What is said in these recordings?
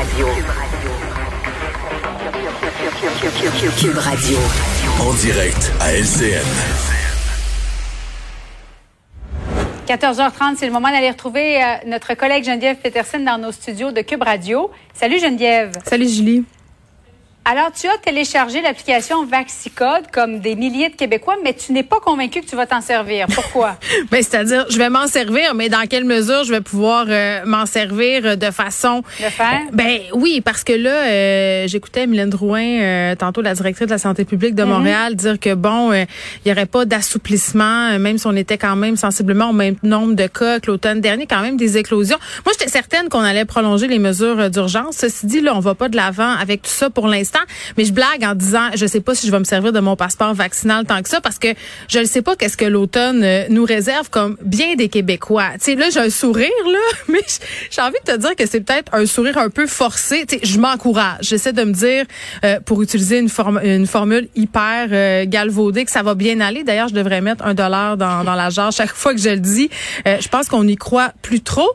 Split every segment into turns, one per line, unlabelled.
Radio. Cube Radio.
En direct à LCN.
14h30, c'est le moment d'aller retrouver euh, notre collègue Geneviève Peterson dans nos studios de Cube Radio. Salut Geneviève.
Salut Julie.
Alors, tu as téléchargé l'application Vaxicode comme des milliers de Québécois, mais tu n'es pas convaincu que tu vas t'en servir. Pourquoi?
ben, c'est-à-dire, je vais m'en servir, mais dans quelle mesure je vais pouvoir euh, m'en servir de façon...
Le faire?
ben oui, parce que là, euh, j'écoutais Mylène Drouin, euh, tantôt la directrice de la santé publique de mm-hmm. Montréal, dire que, bon, il n'y aurait pas d'assouplissement, même si on était quand même sensiblement au même nombre de cas que l'automne dernier, quand même des éclosions. Moi, j'étais certaine qu'on allait prolonger les mesures d'urgence. Ceci dit, là, on va pas de l'avant avec tout ça pour l'instant. Mais je blague en disant, je sais pas si je vais me servir de mon passeport vaccinal tant que ça parce que je ne sais pas qu'est-ce que l'automne euh, nous réserve comme bien des Québécois. Tu sais, là, j'ai un sourire, là, mais j'ai envie de te dire que c'est peut-être un sourire un peu forcé. Tu sais, je m'encourage. J'essaie de me dire, euh, pour utiliser une, formule hyper euh, galvaudée, que ça va bien aller. D'ailleurs, je devrais mettre un dollar dans, la jarre chaque fois que je le dis. je pense qu'on y croit plus trop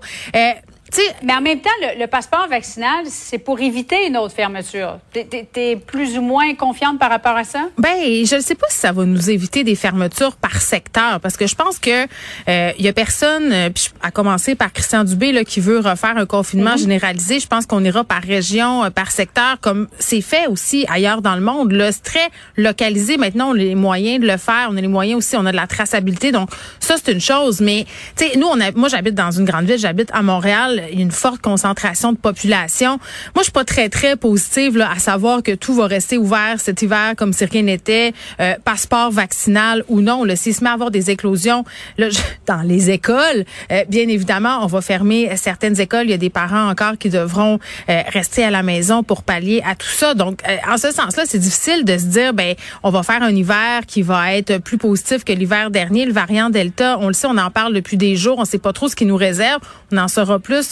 mais en même temps, le, passeport vaccinal, c'est pour éviter une autre fermeture. Tu es, plus ou moins confiante par rapport à ça?
Ben, je ne sais pas si ça va nous éviter des fermetures par secteur, parce que je pense que euh, il y a personne, euh, à commencer par Christian Dubé, là, qui veut refaire un confinement mm-hmm. généralisé. Je pense qu'on ira par région, euh, par secteur, comme c'est fait aussi ailleurs dans le monde. C'est très localisé. Maintenant, on a les moyens de le faire. On a les moyens aussi. On a de la traçabilité. Donc, ça, c'est une chose. Mais, tu sais, nous, on a, moi, j'habite dans une grande ville. J'habite à Montréal une forte concentration de population. Moi, je suis pas très, très positive là, à savoir que tout va rester ouvert cet hiver comme si rien n'était, euh, passeport vaccinal ou non. Là, s'il se met à avoir des éclosions là, dans les écoles, euh, bien évidemment, on va fermer certaines écoles. Il y a des parents encore qui devront euh, rester à la maison pour pallier à tout ça. Donc, en ce sens-là, c'est difficile de se dire, ben, on va faire un hiver qui va être plus positif que l'hiver dernier. Le variant Delta, on le sait, on en parle depuis des jours. On sait pas trop ce qui nous réserve. On en saura plus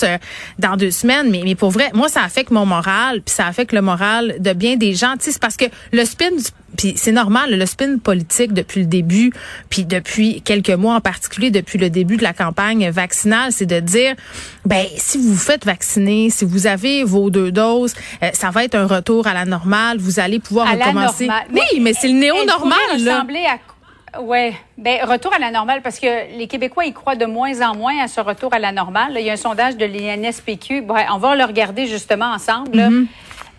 dans deux semaines. Mais, mais pour vrai, moi, ça affecte mon moral, puis ça affecte le moral de bien des gens. Tu sais, c'est parce que le spin puis c'est normal, le spin politique depuis le début, puis depuis quelques mois en particulier, depuis le début de la campagne vaccinale, c'est de dire, ben si vous vous faites vacciner, si vous avez vos deux doses, euh, ça va être un retour à la normale. Vous allez pouvoir recommencer. Oui, mais c'est le néo normal. Là.
Oui, ben retour à la normale parce que les Québécois y croient de moins en moins à ce retour à la normale. il y a un sondage de l'INSPQ. on va le regarder justement ensemble. Mm-hmm.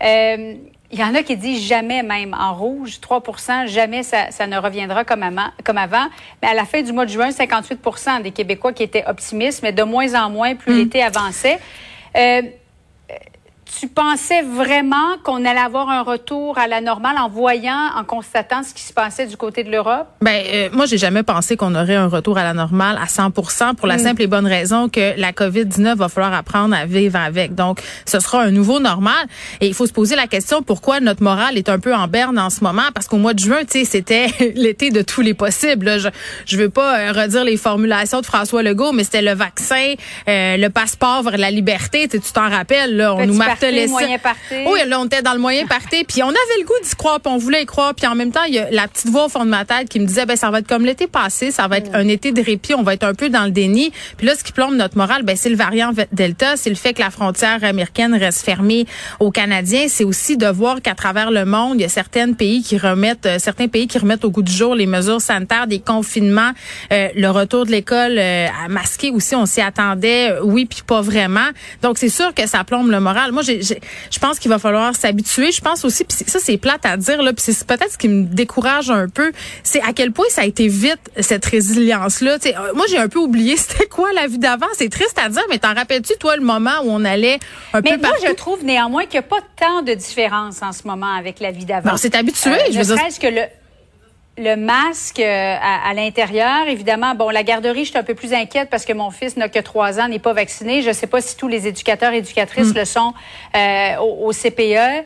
Euh, il y en a qui disent jamais même en rouge, 3% jamais ça, ne reviendra comme, avant, Mais à la fin du mois de juin, 58% des Québécois qui étaient optimistes, mais de moins en moins plus mm. l'été avançait. Euh, tu pensais vraiment qu'on allait avoir un retour à la normale en voyant, en constatant ce qui se passait du côté de l'Europe?
Ben, euh, moi, j'ai jamais pensé qu'on aurait un retour à la normale à 100% pour la hmm. simple et bonne raison que la COVID-19 va falloir apprendre à vivre avec. Donc, ce sera un nouveau normal. Et il faut se poser la question pourquoi notre morale est un peu en berne en ce moment? Parce qu'au mois de juin, tu sais, c'était l'été de tous les possibles. Je, je veux pas euh, redire les formulations de François Legault, mais c'était le vaccin, euh, le passeport vers la liberté. Tu t'en rappelles, là, on nous
le moyen parti.
Oui, là, on était dans le moyen parti. Puis on avait le goût d'y croire, puis on voulait y croire. Puis en même temps, il y a la petite voix au fond de ma tête qui me disait, ben ça va être comme l'été passé, ça va être mm. un été de répit, on va être un peu dans le déni. Puis là, ce qui plombe notre morale, ben c'est le variant Delta, c'est le fait que la frontière américaine reste fermée aux Canadiens. C'est aussi de voir qu'à travers le monde, il y a certains pays qui remettent, euh, certains pays qui remettent au goût du jour les mesures sanitaires, des confinements, euh, le retour de l'école euh, à masquer aussi, on s'y attendait, oui, puis pas vraiment. Donc c'est sûr que ça plombe le moral. Moi, je pense qu'il va falloir s'habituer. Je pense aussi, puis ça c'est plate à dire là, puis c'est peut-être ce qui me décourage un peu, c'est à quel point ça a été vite cette résilience là. Euh, moi j'ai un peu oublié c'était quoi la vie d'avant. C'est triste à dire, mais t'en rappelles-tu toi le moment où on allait un
mais
peu
moi je trouve néanmoins qu'il n'y a pas tant de différence en ce moment avec la vie d'avant.
On s'est habitué. Euh,
je veux dire... que le le masque euh, à, l'intérieur, évidemment, bon, la garderie, je suis un peu plus inquiète parce que mon fils n'a que trois ans, n'est pas vacciné. Je ne sais pas si tous les éducateurs et éducatrices mm. le sont euh, au, CPE.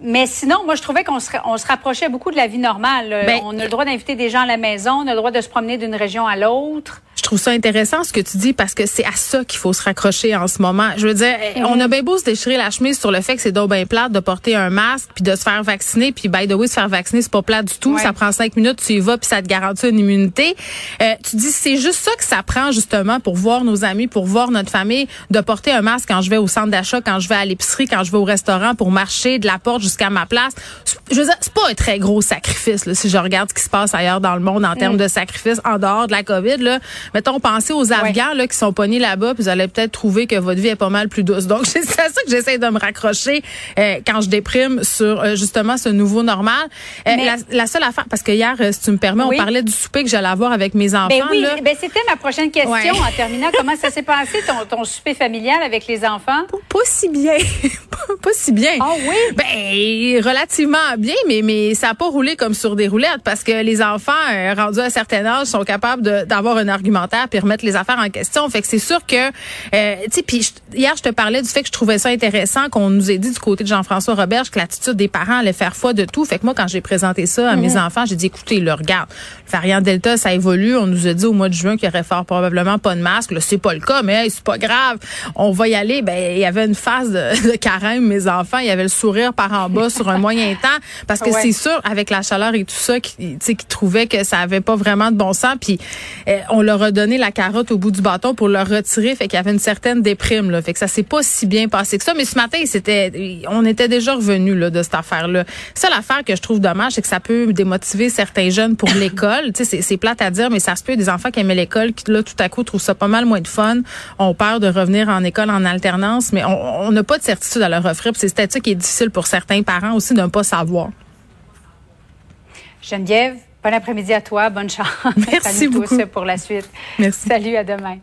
Mais sinon, moi, je trouvais qu'on se, on se rapprochait beaucoup de la vie normale. Ben, on a le droit d'inviter des gens à la maison, on a le droit de se promener d'une région à l'autre
trouve ça intéressant ce que tu dis parce que c'est à ça qu'il faut se raccrocher en ce moment. Je veux dire, on a bien beau se déchirer la chemise sur le fait que c'est donc bien plate de porter un masque puis de se faire vacciner puis by the way se faire vacciner c'est pas plate du tout, ça prend cinq minutes, tu y vas puis ça te garantit une immunité. Euh, tu dis c'est juste ça que ça prend justement pour voir nos amis, pour voir notre famille, de porter un masque quand je vais au centre d'achat, quand je vais à l'épicerie, quand je vais au restaurant pour marcher de la porte jusqu'à ma place. Je veux dire, c'est pas un très gros sacrifice là, si je regarde ce qui se passe ailleurs dans le monde en termes mm. de sacrifice en dehors de la COVID là. Mettons pensez aux Afghans là qui sont pognés là-bas, puis vous allez peut-être trouver que votre vie est pas mal plus douce. Donc c'est à ça que j'essaie de me raccrocher euh, quand je déprime sur euh, justement ce nouveau normal. Euh, la, seule affaire parce que hier si tu me permets, on parlait du souper que j'allais avoir avec mes enfants
ben oui, ben c'était ma prochaine question en terminant comment ça s'est passé ton, ton souper familial avec les enfants?
Pas, si bien. pas si bien.
Ah oui?
Ben relativement bien mais mais ça a pas roulé comme sur des roulettes parce que les enfants rendus à un certain âge sont capables d'avoir un argumentaire puis remettre les affaires en question. Fait que c'est sûr que, euh, tu sais, puis hier je te parlais du fait que je trouvais ça intéressant qu'on nous ait dit du côté de Jean-François Roberge que l'attitude des parents allait faire foi de tout. Fait que moi quand j'ai présenté ça à mes enfants, j'ai dit écoutez, le regarde, le variant Delta ça évolue. On nous a dit au mois de juin qu'il y aurait fort probablement pas de masque. Là c'est pas le cas, mais c'est pas grave. On va y aller. Ben il y avait une phase de, de carême, mes enfants, il y avait le sourire par en bas sur un moyen temps parce que c'est sûr avec la chaleur et tout ça, qui, qui trouvaient que ça avait pas vraiment de bon sens. Puis euh, on leur a donné la carotte au bout du bâton pour leur retirer, fait qu'il y avait une certaine déprime là, fait que ça s'est pas si bien passé que ça. Mais ce matin, c'était, on était déjà revenu là de cette affaire-là. Ça, l'affaire que je trouve dommage, c'est que ça peut démotiver certains jeunes pour l'école. tu sais, c'est plate à dire, mais ça se peut des enfants qui aimaient l'école, qui là tout à coup trouvent ça pas mal moins de fun, ont peur de revenir en école en alternance, mais on n'a pas de certitude à leur offrir. C'est peut-être ça qui est difficile pour certains parents aussi de ne pas savoir.
Geneviève, Bon après-midi à toi. Bonne chance.
Merci
à
beaucoup.
pour la suite.
Merci.
Salut, à demain.